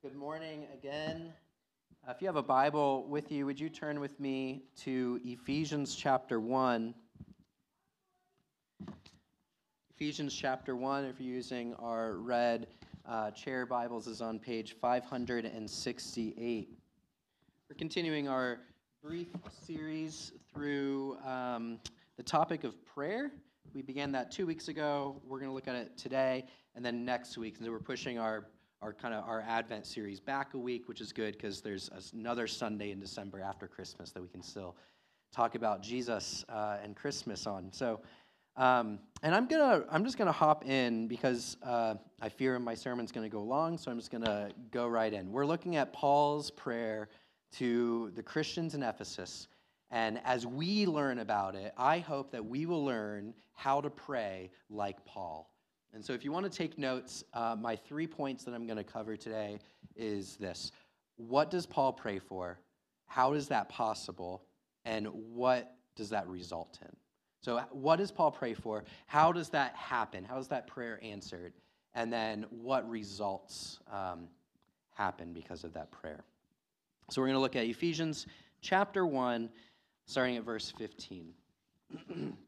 Good morning again. Uh, if you have a Bible with you, would you turn with me to Ephesians chapter 1? Ephesians chapter 1, if you're using our red uh, chair Bibles, is on page 568. We're continuing our brief series through um, the topic of prayer. We began that two weeks ago. We're going to look at it today and then next week. And so we're pushing our our kind of our Advent series back a week, which is good because there's another Sunday in December after Christmas that we can still talk about Jesus uh, and Christmas on. So, um, and I'm gonna I'm just gonna hop in because uh, I fear my sermon's gonna go long, so I'm just gonna go right in. We're looking at Paul's prayer to the Christians in Ephesus. And as we learn about it, I hope that we will learn how to pray like Paul. And so, if you want to take notes, uh, my three points that I'm going to cover today is this What does Paul pray for? How is that possible? And what does that result in? So, what does Paul pray for? How does that happen? How is that prayer answered? And then, what results um, happen because of that prayer? So, we're going to look at Ephesians chapter 1, starting at verse 15.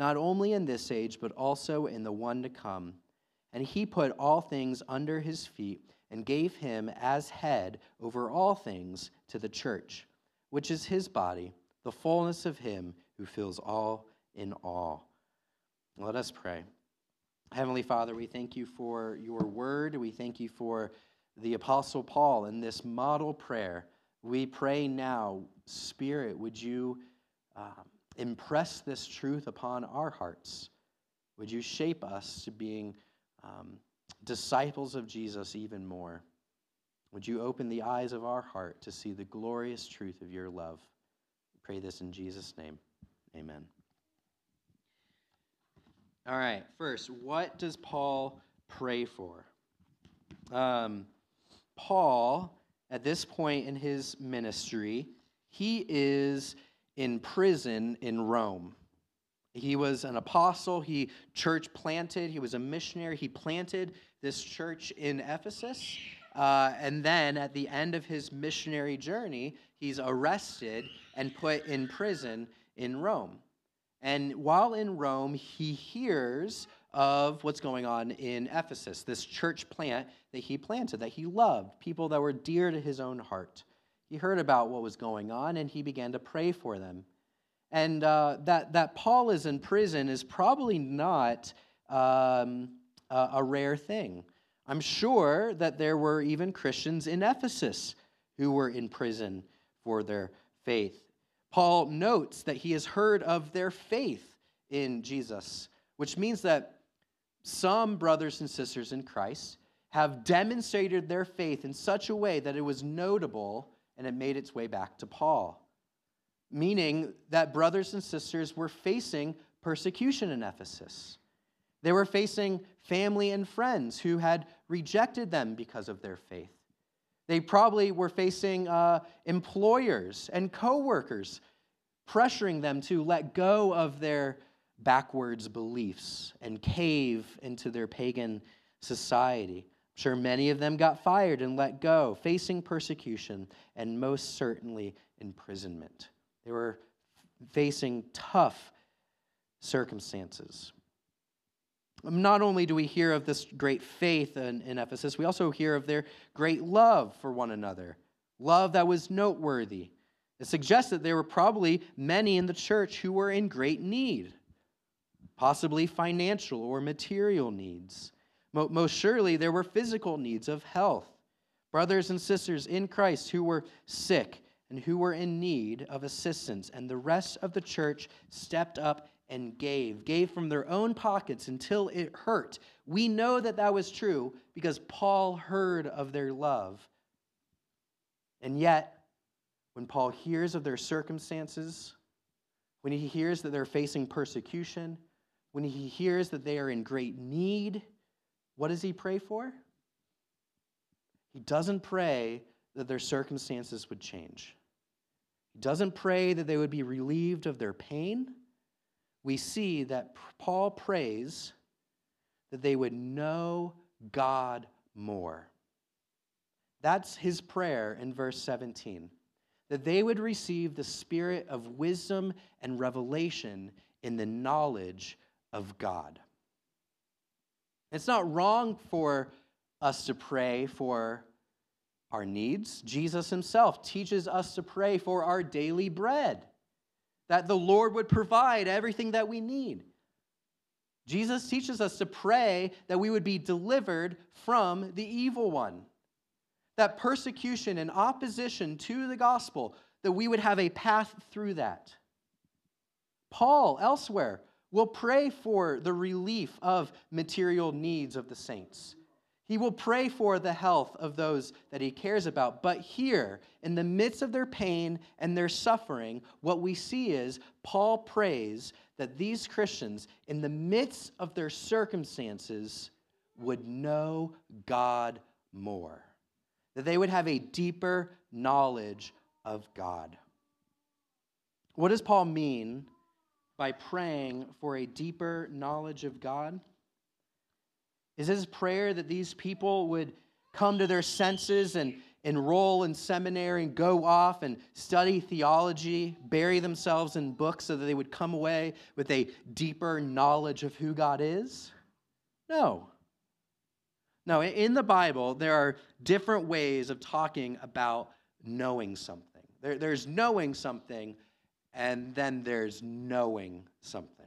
not only in this age, but also in the one to come. And he put all things under his feet and gave him as head over all things to the church, which is his body, the fullness of him who fills all in all. Let us pray. Heavenly Father, we thank you for your word. We thank you for the Apostle Paul in this model prayer. We pray now, Spirit, would you. Um, impress this truth upon our hearts. Would you shape us to being um, disciples of Jesus even more? Would you open the eyes of our heart to see the glorious truth of your love? We pray this in Jesus' name. Amen. All right, first, what does Paul pray for? Um, Paul, at this point in his ministry, he is in prison in Rome. He was an apostle, he church planted, he was a missionary, he planted this church in Ephesus. Uh, and then at the end of his missionary journey, he's arrested and put in prison in Rome. And while in Rome, he hears of what's going on in Ephesus, this church plant that he planted, that he loved, people that were dear to his own heart. He heard about what was going on and he began to pray for them. And uh, that, that Paul is in prison is probably not um, a, a rare thing. I'm sure that there were even Christians in Ephesus who were in prison for their faith. Paul notes that he has heard of their faith in Jesus, which means that some brothers and sisters in Christ have demonstrated their faith in such a way that it was notable and it made its way back to Paul. Meaning that brothers and sisters were facing persecution in Ephesus. They were facing family and friends who had rejected them because of their faith. They probably were facing uh, employers and coworkers pressuring them to let go of their backwards beliefs and cave into their pagan society sure many of them got fired and let go, facing persecution and most certainly imprisonment. They were facing tough circumstances. Um, not only do we hear of this great faith in, in Ephesus, we also hear of their great love for one another, love that was noteworthy. It suggests that there were probably many in the church who were in great need, possibly financial or material needs. Most surely, there were physical needs of health. Brothers and sisters in Christ who were sick and who were in need of assistance, and the rest of the church stepped up and gave, gave from their own pockets until it hurt. We know that that was true because Paul heard of their love. And yet, when Paul hears of their circumstances, when he hears that they're facing persecution, when he hears that they are in great need, what does he pray for? He doesn't pray that their circumstances would change. He doesn't pray that they would be relieved of their pain. We see that Paul prays that they would know God more. That's his prayer in verse 17 that they would receive the spirit of wisdom and revelation in the knowledge of God. It's not wrong for us to pray for our needs. Jesus himself teaches us to pray for our daily bread, that the Lord would provide everything that we need. Jesus teaches us to pray that we would be delivered from the evil one. That persecution and opposition to the gospel, that we would have a path through that. Paul, elsewhere, will pray for the relief of material needs of the saints. He will pray for the health of those that he cares about. But here, in the midst of their pain and their suffering, what we see is Paul prays that these Christians, in the midst of their circumstances, would know God more, that they would have a deeper knowledge of God. What does Paul mean by praying for a deeper knowledge of God? Is his prayer that these people would come to their senses and enroll in seminary and go off and study theology, bury themselves in books so that they would come away with a deeper knowledge of who God is? No. No, in the Bible, there are different ways of talking about knowing something. There, there's knowing something and then there's knowing something.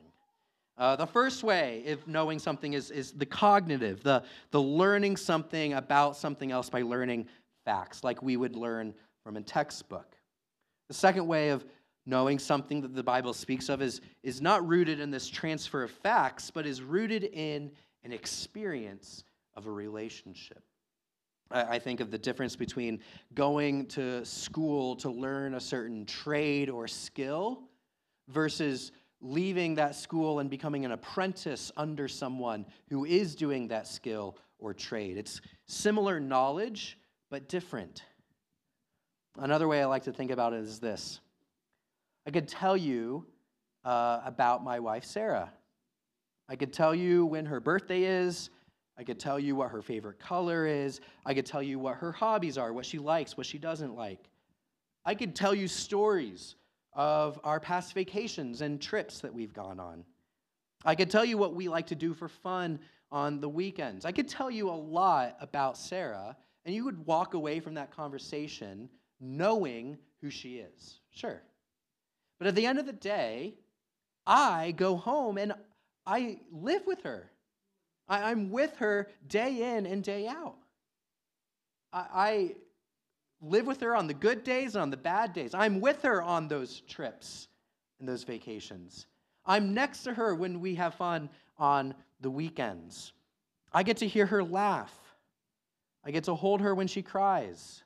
Uh, the first way of knowing something is, is the cognitive, the, the learning something about something else by learning facts, like we would learn from a textbook. The second way of knowing something that the Bible speaks of is, is not rooted in this transfer of facts, but is rooted in an experience of a relationship. I think of the difference between going to school to learn a certain trade or skill versus leaving that school and becoming an apprentice under someone who is doing that skill or trade. It's similar knowledge, but different. Another way I like to think about it is this I could tell you uh, about my wife, Sarah. I could tell you when her birthday is. I could tell you what her favorite color is. I could tell you what her hobbies are, what she likes, what she doesn't like. I could tell you stories of our past vacations and trips that we've gone on. I could tell you what we like to do for fun on the weekends. I could tell you a lot about Sarah, and you would walk away from that conversation knowing who she is. Sure. But at the end of the day, I go home and I live with her. I, am with her day in and day out. I, I live with her on the good days and on the bad days. I'm with her on those trips and those vacations. I'm next to her when we have fun on the weekends. I get to hear her laugh. I get to hold her when she cries.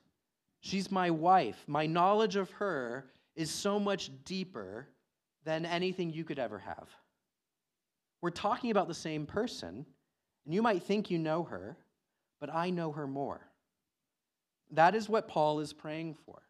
She's my wife. My knowledge of her is so much deeper than anything you could ever have. We're talking about the same person, and you might think you know her, but I know her more. That is what Paul is praying for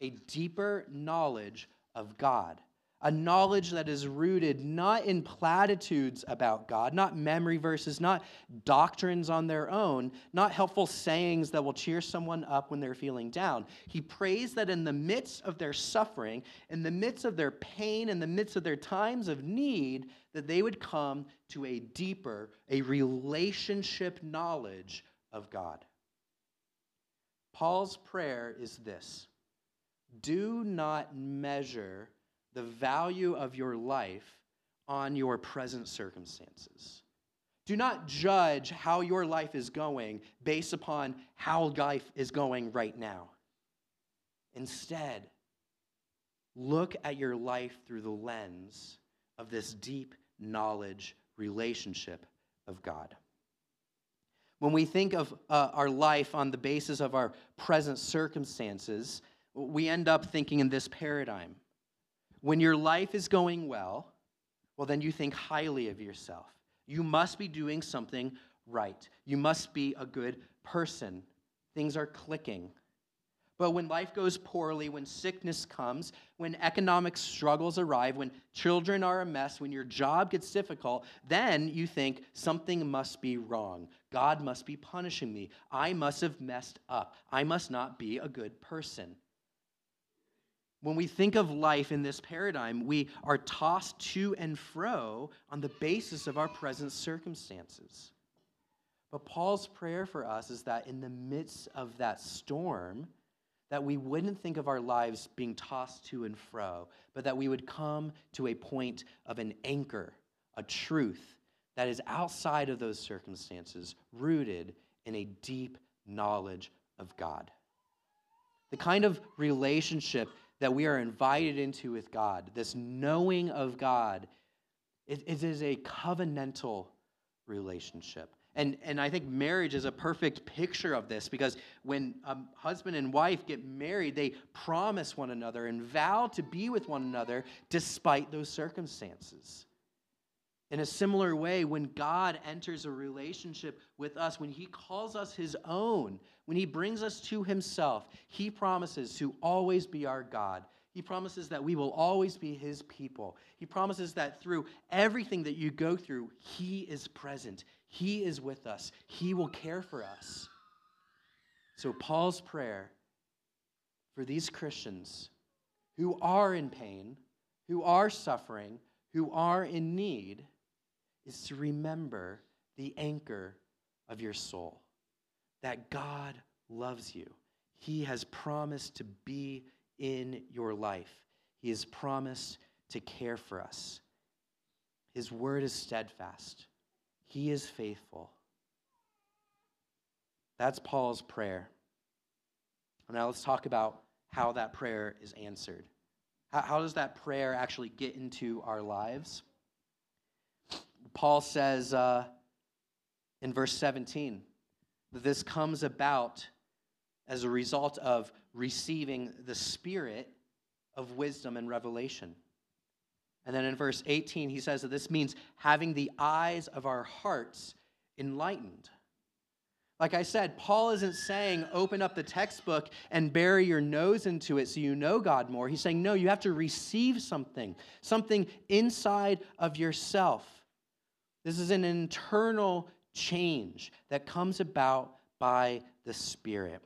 a deeper knowledge of God, a knowledge that is rooted not in platitudes about God, not memory verses, not doctrines on their own, not helpful sayings that will cheer someone up when they're feeling down. He prays that in the midst of their suffering, in the midst of their pain, in the midst of their times of need, that they would come to a deeper, a relationship knowledge of God. Paul's prayer is this do not measure the value of your life on your present circumstances. Do not judge how your life is going based upon how life is going right now. Instead, look at your life through the lens of this deep knowledge relationship of God. When we think of uh, our life on the basis of our present circumstances, we end up thinking in this paradigm when your life is going well, well, then you think highly of yourself. You must be doing something right. You must be a good person. Things are clicking. But when life goes poorly, when sickness comes, when economic struggles arrive, when children are a mess, when your job gets difficult, then you think something must be wrong. God must be punishing me. I must have messed up. I must not be a good person. When we think of life in this paradigm, we are tossed to and fro on the basis of our present circumstances. But Paul's prayer for us is that in the midst of that storm, that we wouldn't think of our lives being tossed to and fro, but that we would come to a point of an anchor, a truth that is outside of those circumstances, rooted in a deep knowledge of God. The kind of relationship that we are invited into with God, this knowing of God, it, it is a covenantal relationship. And, and I think marriage is a perfect picture of this because when a husband and wife get married, they promise one another and vow to be with one another despite those circumstances. In a similar way, when God enters a relationship with us, when He calls us His own, when He brings us to Himself, He promises to always be our God. He promises that we will always be His people. He promises that through everything that you go through, He is present, He is with us, He will care for us. So, Paul's prayer for these Christians who are in pain, who are suffering, who are in need is to remember the anchor of your soul that God loves you. He has promised to be in your life, He has promised to care for us. His word is steadfast, He is faithful. That's Paul's prayer. Now let's talk about how that prayer is answered. How, how does that prayer actually get into our lives? Paul says uh, in verse 17 that this comes about as a result of receiving the spirit of wisdom and revelation. And then in verse 18, he says that this means having the eyes of our hearts enlightened. Like I said, Paul isn't saying open up the textbook and bury your nose into it so you know God more. He's saying, no, you have to receive something, something inside of yourself. This is an internal change that comes about by the Spirit.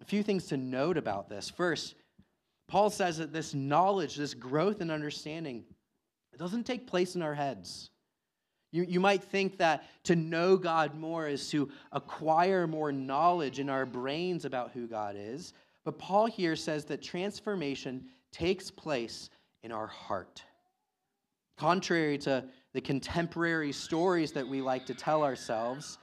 A few things to note about this. First, Paul says that this knowledge, this growth and understanding, it doesn't take place in our heads. You, you might think that to know God more is to acquire more knowledge in our brains about who God is. But Paul here says that transformation takes place in our heart. Contrary to the contemporary stories that we like to tell ourselves,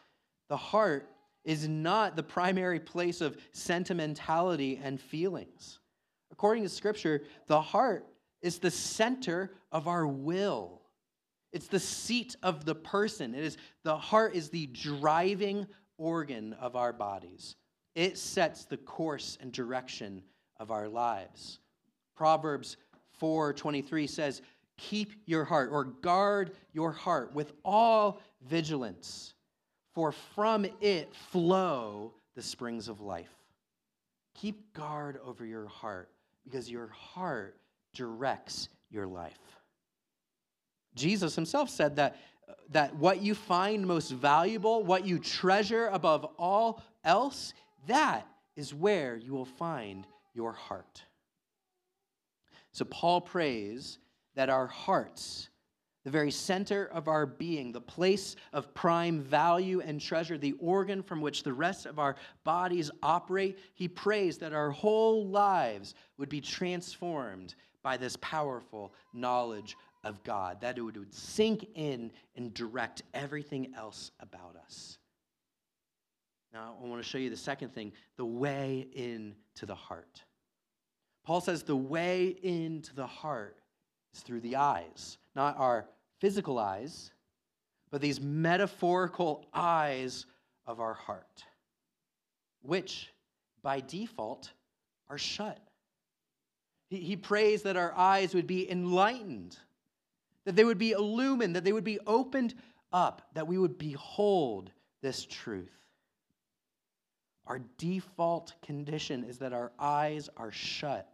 the heart is not the primary place of sentimentality and feelings. According to Scripture, the heart is the center of our will. It's the seat of the person. It is the heart is the driving organ of our bodies. It sets the course and direction of our lives. Proverbs 4:23 says, keep your heart or guard your heart with all vigilance, for from it flow the springs of life. Keep guard over your heart because your heart directs your life. Jesus himself said that, that what you find most valuable, what you treasure above all else, that is where you will find your heart. So Paul prays that our hearts, the very center of our being, the place of prime value and treasure, the organ from which the rest of our bodies operate, he prays that our whole lives would be transformed by this powerful knowledge of God, that it would sink in and direct everything else about us. Now, I want to show you the second thing the way into the heart. Paul says the way into the heart is through the eyes, not our physical eyes, but these metaphorical eyes of our heart, which by default are shut. He, he prays that our eyes would be enlightened, that they would be illumined, that they would be opened up, that we would behold this truth. Our default condition is that our eyes are shut.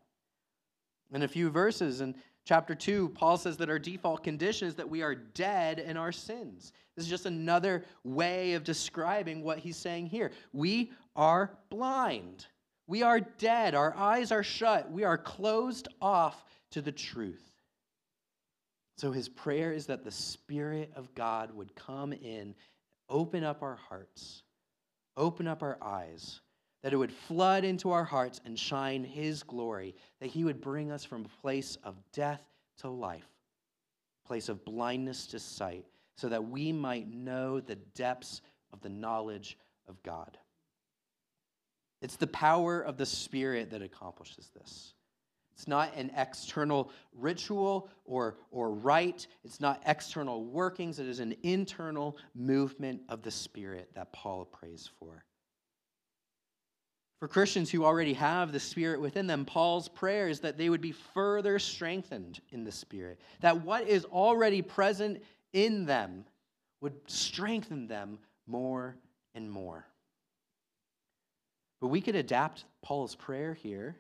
In a few verses in chapter 2, Paul says that our default condition is that we are dead in our sins. This is just another way of describing what he's saying here. We are blind. We are dead. Our eyes are shut. We are closed off to the truth. So his prayer is that the Spirit of God would come in, open up our hearts, open up our eyes that it would flood into our hearts and shine His glory, that He would bring us from a place of death to life, place of blindness to sight, so that we might know the depths of the knowledge of God. It's the power of the Spirit that accomplishes this. It's not an external ritual or, or rite. It's not external workings. It is an internal movement of the Spirit that Paul prays for. For Christians who already have the Spirit within them, Paul's prayer is that they would be further strengthened in the Spirit, that what is already present in them would strengthen them more and more. But we could adapt Paul's prayer here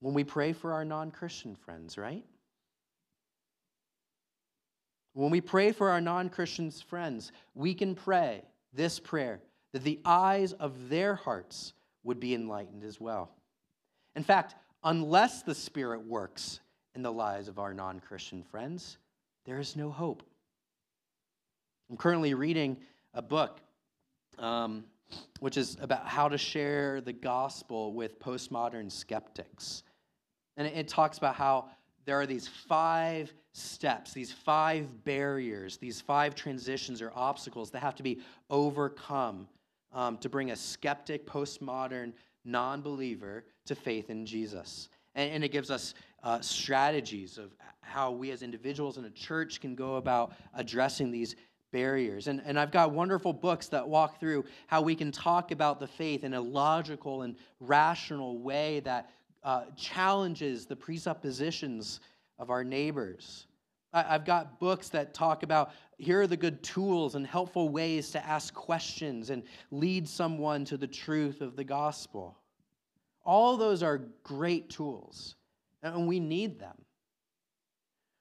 when we pray for our non Christian friends, right? When we pray for our non Christian friends, we can pray this prayer that the eyes of their hearts would be enlightened as well. In fact, unless the Spirit works in the lives of our non Christian friends, there is no hope. I'm currently reading a book um, which is about how to share the gospel with postmodern skeptics. And it talks about how there are these five steps, these five barriers, these five transitions or obstacles that have to be overcome um, to bring a skeptic, postmodern, non believer to faith in Jesus. And, and it gives us uh, strategies of how we as individuals in a church can go about addressing these barriers. And, and I've got wonderful books that walk through how we can talk about the faith in a logical and rational way that uh, challenges the presuppositions of our neighbors. I've got books that talk about here are the good tools and helpful ways to ask questions and lead someone to the truth of the gospel. All those are great tools, and we need them.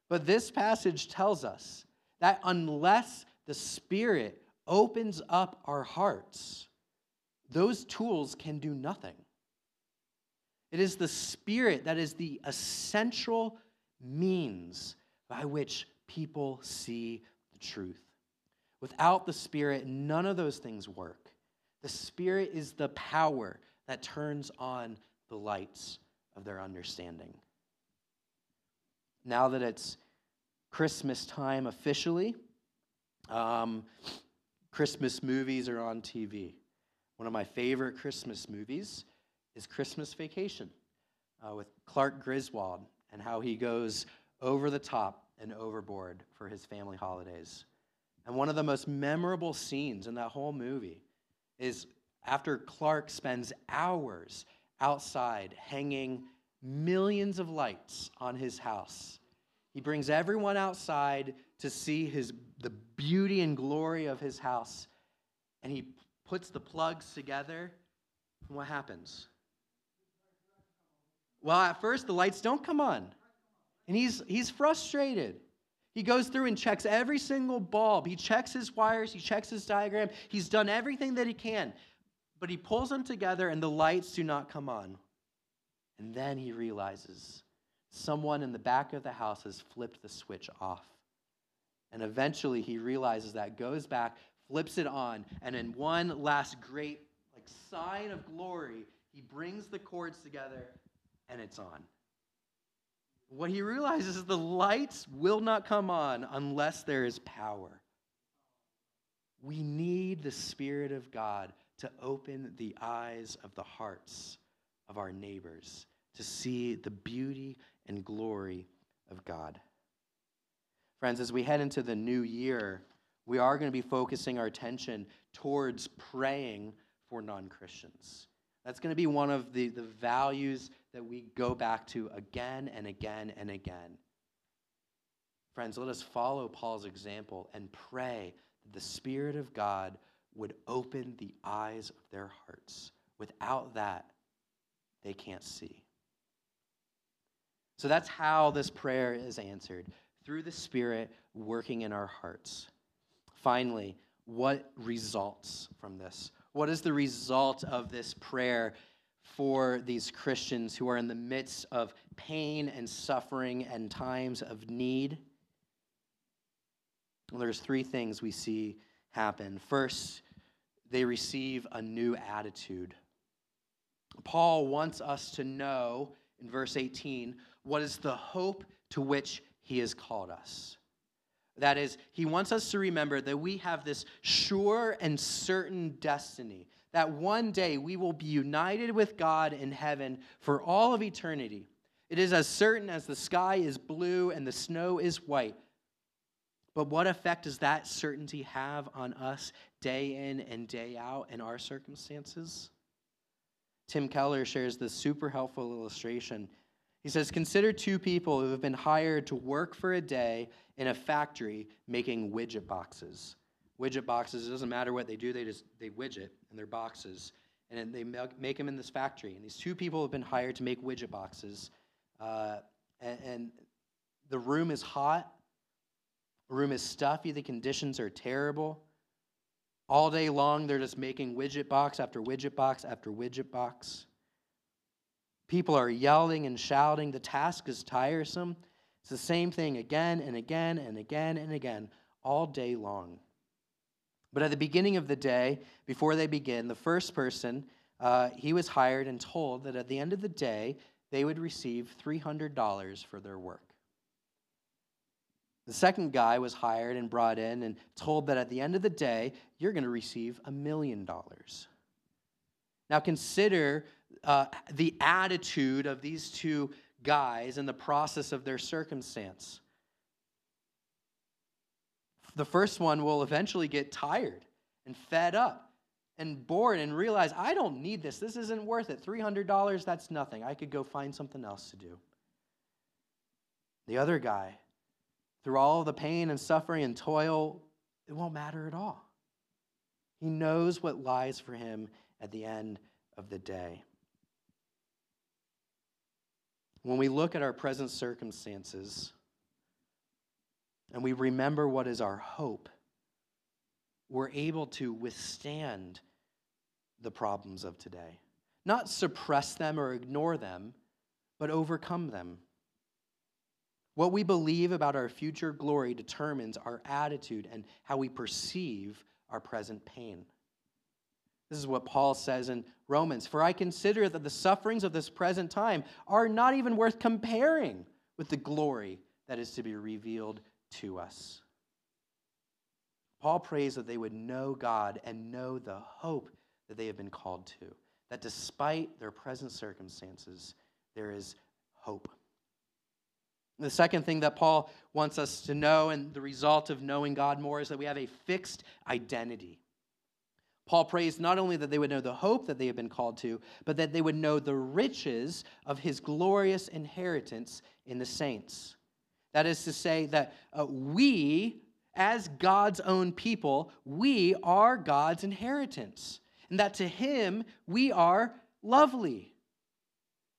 But this passage tells us that unless the Spirit opens up our hearts, those tools can do nothing. It is the Spirit that is the essential means by which people see the truth. Without the Spirit, none of those things work. The Spirit is the power that turns on the lights of their understanding. Now that it's Christmas time officially, um, Christmas movies are on TV. One of my favorite Christmas movies is Christmas Vacation uh, with Clark Griswold and how he goes over the top and overboard for his family holidays. And one of the most memorable scenes in that whole movie is after Clark spends hours outside hanging millions of lights on his house. He brings everyone outside to see his, the beauty and glory of his house, and he puts the plugs together. And what happens? Well, at first, the lights don't come on. And he's, he's frustrated. He goes through and checks every single bulb. He checks his wires, he checks his diagram. He's done everything that he can. But he pulls them together and the lights do not come on. And then he realizes someone in the back of the house has flipped the switch off. And eventually he realizes that, goes back, flips it on, and in one last great like sign of glory, he brings the cords together and it's on. What he realizes is the lights will not come on unless there is power. We need the Spirit of God to open the eyes of the hearts of our neighbors to see the beauty and glory of God. Friends, as we head into the new year, we are going to be focusing our attention towards praying for non Christians. That's going to be one of the, the values that we go back to again and again and again. Friends, let us follow Paul's example and pray that the Spirit of God would open the eyes of their hearts. Without that, they can't see. So that's how this prayer is answered through the Spirit working in our hearts. Finally, what results from this? What is the result of this prayer for these Christians who are in the midst of pain and suffering and times of need? Well, there's three things we see happen. First, they receive a new attitude. Paul wants us to know in verse 18 what is the hope to which he has called us. That is, he wants us to remember that we have this sure and certain destiny, that one day we will be united with God in heaven for all of eternity. It is as certain as the sky is blue and the snow is white. But what effect does that certainty have on us day in and day out in our circumstances? Tim Keller shares this super helpful illustration he says, Consider two people who have been hired to work for a day in a factory making widget boxes. Widget boxes, it doesn't matter what they do, they just they widget in their boxes. And they make them in this factory. And these two people have been hired to make widget boxes. Uh, and, and the room is hot, the room is stuffy, the conditions are terrible. All day long, they're just making widget box after widget box after widget box. People are yelling and shouting. The task is tiresome. It's the same thing again and again and again and again, all day long. But at the beginning of the day, before they begin, the first person, uh, he was hired and told that at the end of the day, they would receive $300 for their work. The second guy was hired and brought in and told that at the end of the day, you're going to receive a million dollars. Now consider uh, the attitude of these two guys in the process of their circumstance. The first one will eventually get tired and fed up and bored and realize, I don't need this. This isn't worth it. $300, that's nothing. I could go find something else to do. The other guy, through all the pain and suffering and toil, it won't matter at all. He knows what lies for him at the end of the day. When we look at our present circumstances and we remember what is our hope, we're able to withstand the problems of today. Not suppress them or ignore them, but overcome them. What we believe about our future glory determines our attitude and how we perceive our present pain. This is what Paul says in Romans For I consider that the sufferings of this present time are not even worth comparing with the glory that is to be revealed to us. Paul prays that they would know God and know the hope that they have been called to, that despite their present circumstances, there is hope. The second thing that Paul wants us to know, and the result of knowing God more, is that we have a fixed identity. Paul prays not only that they would know the hope that they have been called to, but that they would know the riches of his glorious inheritance in the saints. That is to say, that uh, we, as God's own people, we are God's inheritance. And that to him, we are lovely.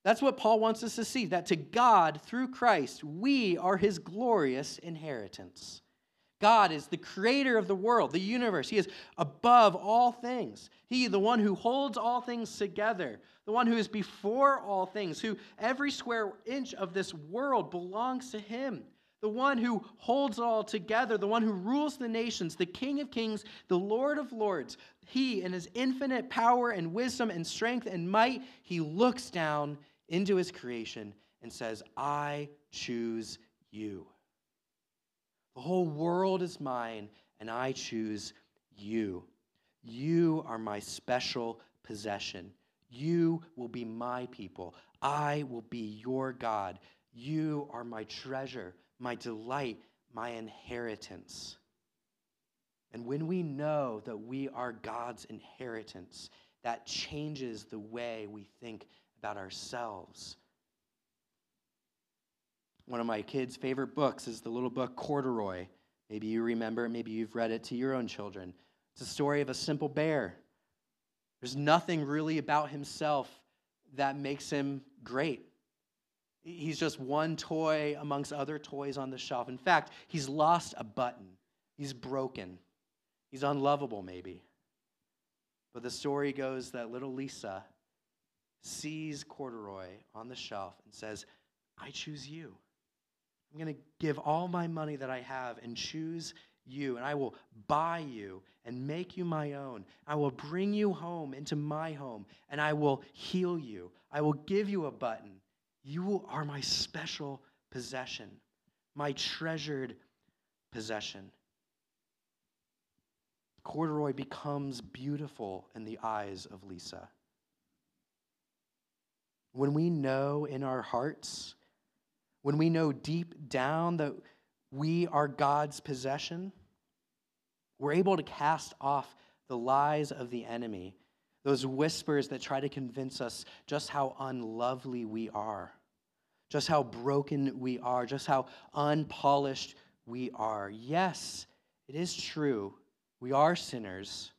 That's what Paul wants us to see that to God, through Christ, we are his glorious inheritance. God is the creator of the world, the universe. He is above all things. He, the one who holds all things together, the one who is before all things, who every square inch of this world belongs to him, the one who holds all together, the one who rules the nations, the King of kings, the Lord of lords. He, in his infinite power and wisdom and strength and might, he looks down into his creation and says, I choose you. The whole world is mine, and I choose you. You are my special possession. You will be my people. I will be your God. You are my treasure, my delight, my inheritance. And when we know that we are God's inheritance, that changes the way we think about ourselves one of my kids' favorite books is the little book Corduroy. Maybe you remember, maybe you've read it to your own children. It's a story of a simple bear. There's nothing really about himself that makes him great. He's just one toy amongst other toys on the shelf. In fact, he's lost a button. He's broken. He's unlovable, maybe. But the story goes that little Lisa sees Corduroy on the shelf and says, I choose you. I'm going to give all my money that I have and choose you, and I will buy you and make you my own. I will bring you home into my home, and I will heal you. I will give you a button. You are my special possession, my treasured possession. Corduroy becomes beautiful in the eyes of Lisa. When we know in our hearts when we know deep down that we are God's possession, we're able to cast off the lies of the enemy, those whispers that try to convince us just how unlovely we are, just how broken we are, just how unpolished we are. Yes, it is true. We are sinners.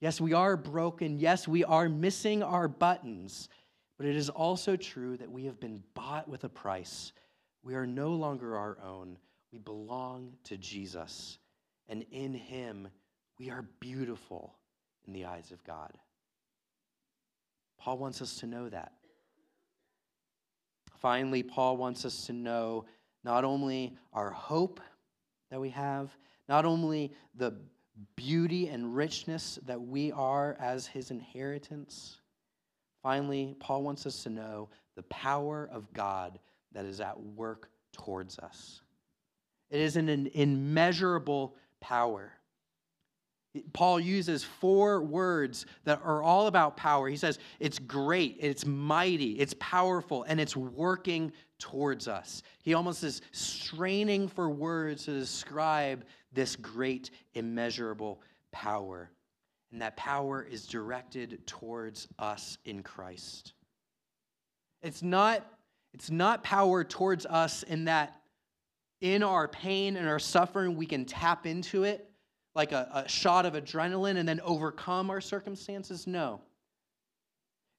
Yes, we are broken. Yes, we are missing our buttons. But it is also true that we have been bought with a price. We are no longer our own. We belong to Jesus. And in him, we are beautiful in the eyes of God. Paul wants us to know that. Finally, Paul wants us to know not only our hope that we have, not only the beauty and richness that we are as his inheritance, Finally, Paul wants us to know the power of God that is at work towards us. It is an immeasurable power. Paul uses four words that are all about power. He says it's great, it's mighty, it's powerful, and it's working towards us. He almost is straining for words to describe this great, immeasurable power and that power is directed towards us in Christ. It's not, it's not power towards us in that in our pain and our suffering, we can tap into it like a, a shot of adrenaline and then overcome our circumstances. No.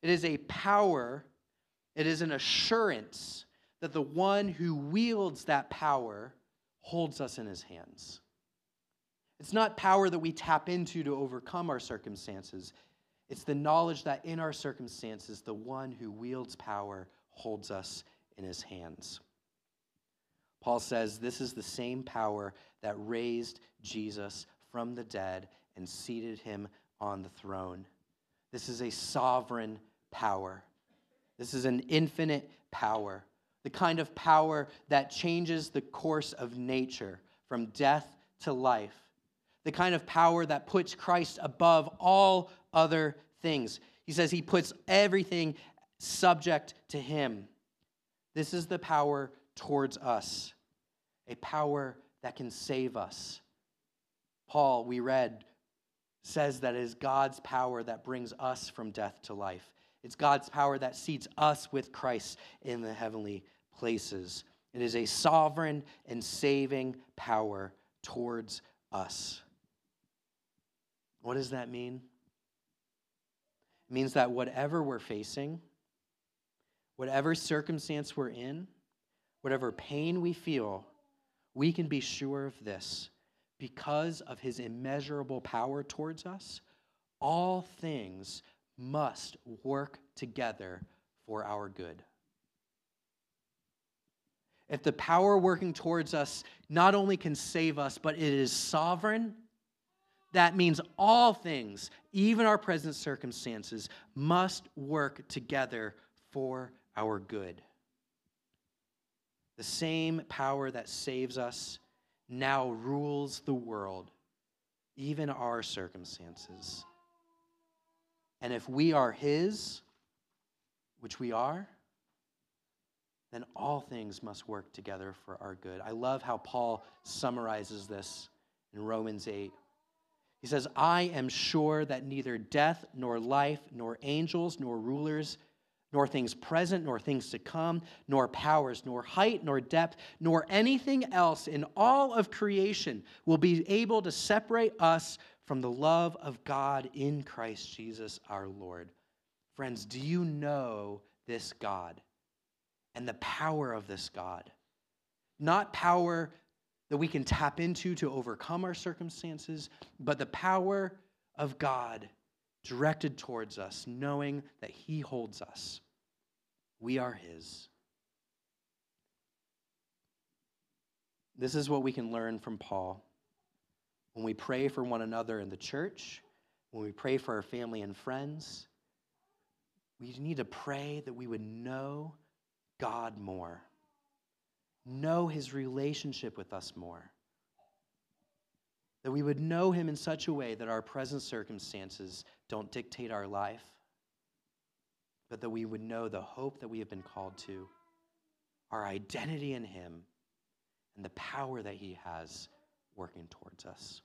It is a power, it is an assurance that the one who wields that power holds us in his hands. It's not power that we tap into to overcome our circumstances. It's the knowledge that in our circumstances, the one who wields power holds us in his hands. Paul says this is the same power that raised Jesus from the dead and seated him on the throne. This is a sovereign power. This is an infinite power, the kind of power that changes the course of nature from death to life the kind of power that puts Christ above all other things. He says he puts everything subject to him. This is the power towards us, a power that can save us. Paul, we read, says that it is God's power that brings us from death to life. It's God's power that seats us with Christ in the heavenly places. It is a sovereign and saving power towards us. What does that mean? It means that whatever we're facing, whatever circumstance we're in, whatever pain we feel, we can be sure of this because of his immeasurable power towards us, all things must work together for our good. If the power working towards us not only can save us, but it is sovereign, that means all things, even our present circumstances, must work together for our good. The same power that saves us now rules the world, even our circumstances. And if we are His, which we are, then all things must work together for our good. I love how Paul summarizes this in Romans 8. He says, I am sure that neither death, nor life, nor angels, nor rulers, nor things present, nor things to come, nor powers, nor height, nor depth, nor anything else in all of creation will be able to separate us from the love of God in Christ Jesus our Lord. Friends, do you know this God and the power of this God? Not power that we can tap into to overcome our circumstances, but the power of God directed towards us, knowing that He holds us. We are His. This is what we can learn from Paul. When we pray for one another in the church, when we pray for our family and friends, we need to pray that we would know God more, know His relationship with us more that we would know him in such a way that our present circumstances don't dictate our life, but that we would know the hope that we have been called to, our identity in him, and the power that he has working towards us.